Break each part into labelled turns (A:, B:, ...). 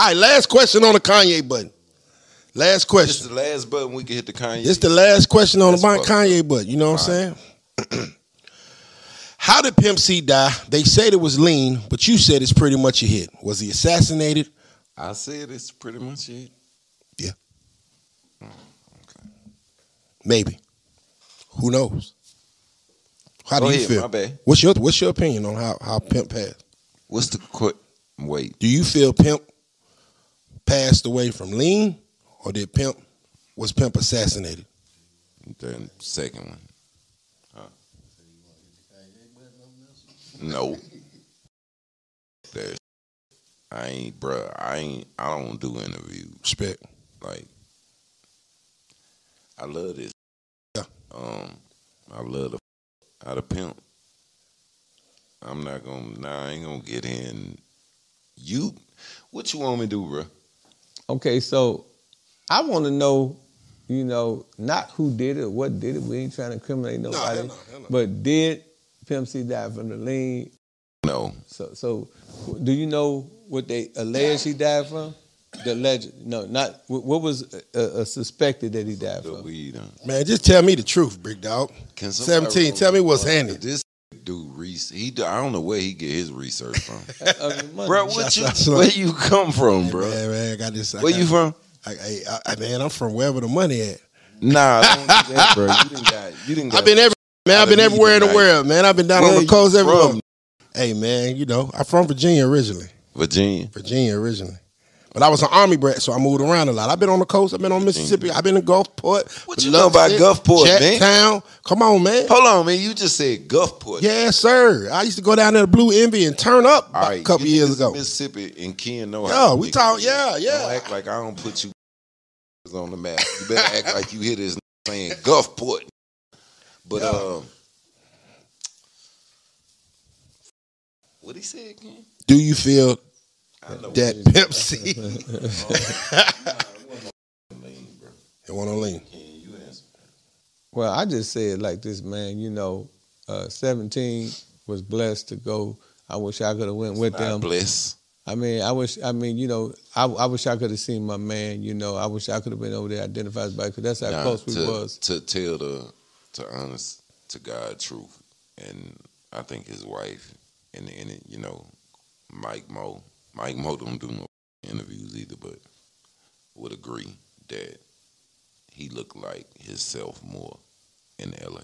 A: All right, last question on the Kanye button. Last question.
B: This
A: question.
B: the last button we can hit the Kanye.
A: This the last question on
B: That's
A: the Kanye button. You know what I'm saying? How did Pimp C die? They said it was lean, but you said it's pretty much a hit. Was he assassinated?
B: I said it's pretty much it. Yeah. Oh, okay.
A: Maybe. Who knows? How do
B: Go
A: you
B: ahead,
A: feel?
B: my bad.
A: What's your What's your opinion on how how Pimp passed?
B: What's the quick? Wait,
A: Do you feel Pimp passed away from lean, or did Pimp was Pimp assassinated?
B: the second one. Huh? No. That I ain't, bruh. I ain't. I don't do interviews.
A: Respect.
B: Like, I love this.
A: Yeah.
B: Um, I love the out of pimp. I'm not gonna. Nah, I ain't gonna get in. You, what you want me to do, bro?
C: Okay, so I want to know, you know, not who did it, or what did it. We ain't trying to incriminate nobody.
A: hell no, hell no.
C: But did Pimp C die from the lean?
B: No,
C: So, so do you know what they alleged he died from? The legend, no, not what what was uh, uh, suspected that he died
B: the
C: from.
B: weed. uh,
A: Man, just tell me the truth, big dog.
B: Can
A: 17, tell me what's
B: roll-
A: handy.
B: This Reese, he. do- I don't know where he get his research from,
C: I mean, money.
B: bro. What you?
A: Shots out.
B: Where you come from,
A: Hey,
B: bro?
A: man, man, I got this. I
B: Where
A: got-
B: you from?
A: I, I, I, man, I'm from wherever the money at.
B: Nah, don't do that, bro. You didn't got. You didn't.
A: I've been every man. I've been everywhere in the world, man. I've been down
B: Where
A: on the
B: you
A: coast everywhere.
B: from?
A: Hey, man, you know, I'm from Virginia originally.
B: Virginia.
A: Virginia originally. But I was an army brat, so I moved around a lot. I've been on the coast. I've been on Mississippi. I've been in Gulfport.
B: What you know about Gulfport, man?
A: Chatham. Come on, man.
B: Hold on, man. You just said Gulfport.
A: Yeah, sir. I used to go down there to Blue Envy and turn up
B: All
A: a couple
B: you
A: years ago.
B: Mississippi and Ken know
A: Yeah,
B: how. to
A: we talk-
B: it.
A: yeah, yeah.
B: Don't act like I don't put you on the map. You better act like you hear this saying Gulfport. But
A: Yeah.
B: um, what he said again?
A: Do you feel that Pimp C? It want to lean.
B: Ken, you answer.
C: Well, I just say it like this, man. You know, uh, 17 was blessed to go. I wish I could have went with
B: Not
C: them.
B: bless.
C: I mean, I wish. I mean, you know, I, I wish I could have seen my man. You know, I wish I could have been over there identified as because that's how
B: Nah,
C: close we was.
B: to tell the to honest to God truth, and I think his wife and and it, you know Mike Mo, Mike Mo don't do no interviews either, but would agree that he looked like himself more in L.A.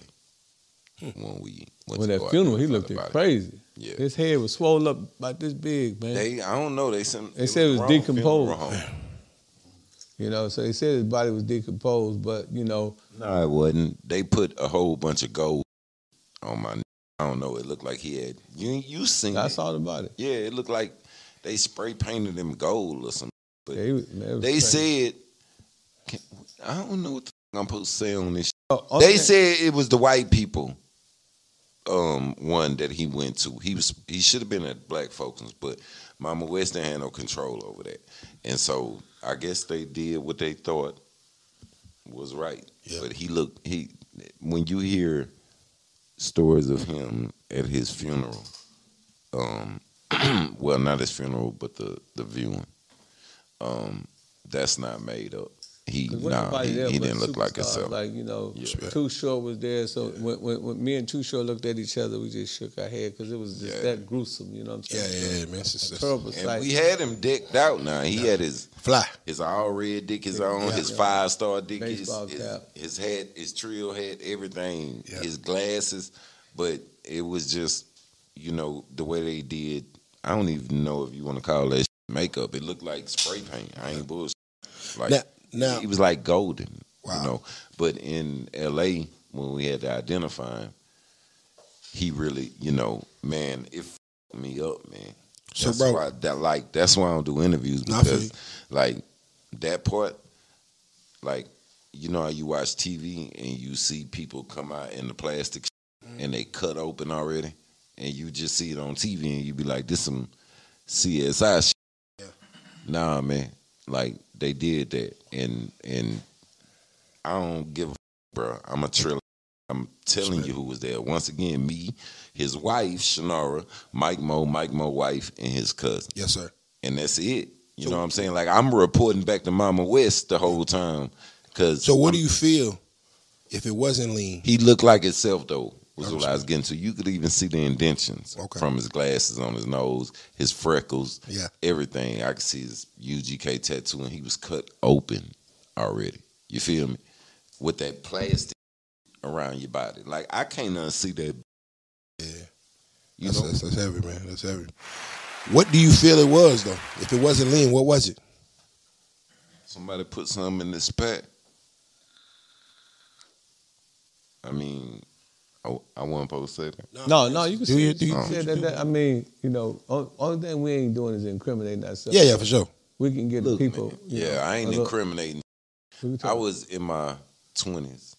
B: Hmm. when we went
C: When
B: to
C: that funeral, he looked crazy.
B: Yeah,
C: His head was swollen up about this big, man.
B: they I don't know. They said
C: They said it was decomposed. you know, so they said his body was decomposed, but you know,
B: No, it wasn't. They put a whole bunch of gold on my. I don't know. It looked like he had. You you seen
C: I
B: it?
C: saw about it.
B: Yeah, it looked like they spray painted him gold or something. But
C: Yeah, he was- man, it was
B: they said, can, I don't know what the f- I'm supposed to say on this.
C: Oh, only
B: They
C: thing-
B: said it was the white people. Um, one that he went to. He was he should have been at Black Folks, but Mama Weston had no control over that, and so I guess they did what they thought was right.
A: Yeah.
B: But he looked he when you hear stories of him at his funeral, um, well not his funeral, but the the viewing, um, that's not made up. He
C: 'Cause wasn't
B: nah, he,
C: there
B: he didn't look like himself.
C: Like you know,
B: Yeah.
C: Too Short was there. So when, when, when me and Too Short looked at each other, we just shook our head because it was just
B: Yeah.
C: that gruesome. You know what I'm
A: Yeah,
C: saying?
A: yeah, yeah, man. It's just,
C: A
A: it's
C: terrible
B: And
C: sight.
B: we had him decked out now. He had his
A: fly.
B: his all red dick, his on,
C: Yeah.
B: his
C: Yeah.
B: five star dick, his, his,
C: cap.
B: his hat, his trio hat, everything,
A: Yeah.
B: his glasses. But it was just, you know, the way they did. I don't even know if you want to call that makeup. It looked like spray paint. I ain't bullshit. Like
A: Now, now
B: he was like golden,
A: Wow.
B: you know. But in L.A., when we had to identify him, he really, you know, man, it f- me up, man.
A: So,
B: That's
A: bro-
B: why that like that's why I don't do interviews
A: Nah, I feel
B: because like that part, like you know how you watch TV and you see people come out in the plastic
A: Mm-hmm.
B: and they cut open already, and you just see it on TV and you be like, "This some CSI shit." Nah, man, like they did that, and and I don't give a f- bro. I'm a trailer. I'm telling you who was there. Once again, me, his wife, Chinara, Mike Mo, Mike Mo wife, and his cousin.
A: Yes, sir.
B: And that's it. You
A: So-
B: know what I'm saying? Like I'm reporting back to Mama Wes the whole time because
A: So what do you feel if it wasn't lean?
B: he looked like himself though. Was what I was getting to. You could even see the indentions
A: Okay.
B: from his glasses on his nose, his freckles,
A: Yeah.
B: everything. I could see his UGK tattoo, and he was cut open already. You feel me? With that plastic around your body, like I can't unsee that.
A: Yeah.
B: You
A: That's,
B: know,
A: that's, that's heavy, man. That's heavy. What do you feel it was though? If it wasn't lean, what was it?
B: somebody put something in this pack. I mean, I, I wasn't supposed to say that.
C: No, no, you can
A: Do
C: say,
A: you-
C: you,
A: do you-
C: can say that, that. I mean, you know, on- only thing we ain't doing is incriminating ourselves.
A: Yeah, yeah, for sure.
C: We can get
B: Look,
C: the people.
B: man, yeah,
C: know,
B: I ain't
C: a little-
B: incriminating. I was in my twenties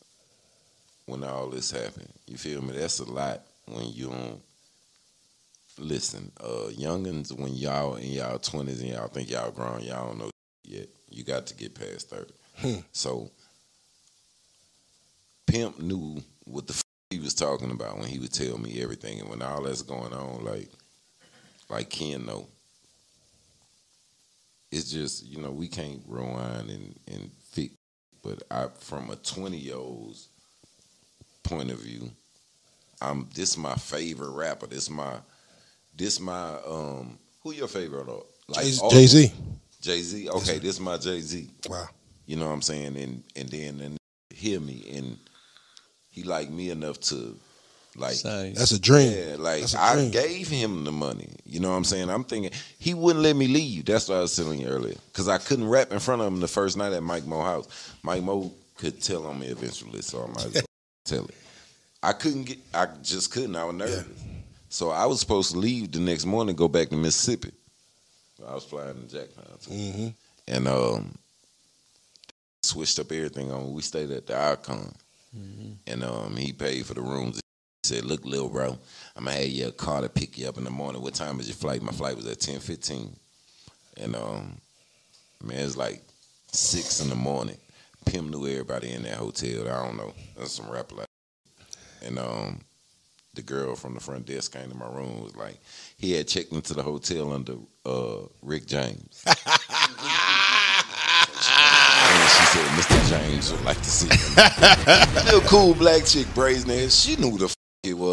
B: when all this happened. You feel me? That's a lot when you don't listen. Uh youngins when y'all in y'all twenties and y'all think y'all grown, y'all don't know yet. You got to get past thirty.
A: Hmm.
B: So Pimp knew what the f- he was talking about when he would tell me everything and when all that's going on, like like Ken know. It's just, you know, we can't rewind and, and fix but I from a twenty year old's point of view, I'm this my favorite rapper. This my this my um who your favorite or like
A: Jay Z.
B: Jay Z. Okay, this my Jay Z.
A: Wow.
B: You know what I'm saying? And and then and hear me and he liked me enough to like
C: Sign.
A: That's a dream.
B: yeah, like
A: That's a
B: I
A: dream.
B: gave him the money. You know what I'm saying? I'm thinking he wouldn't let me leave. That's what I was telling you earlier. Because I couldn't rap in front of him the first night at Mike Mo house. Mike Mo could tell on me eventually, so I might as well tell it. I couldn't get. I just couldn't. I was nervous. So I was supposed to leave the next morning, go back to Mississippi. I was flying to Jacktown too,
A: hmm
B: and um, switched up everything on. We stayed at the Icon and um, he paid for the rooms. He said, "Look, little bro, I'm gonna have your car to pick you up in the morning. What time is your flight? My flight was at ten fifteen, and um, man, it's like six in the morning. Pim knew everybody in that hotel. I don't know. That's some rap like, and um." The girl from the front desk came to my room. Was like, he had checked into the hotel under uh, Rick James. and she said, "Mr. James would like to see him." Little cool black chick, brazen ass. She knew the f- it was.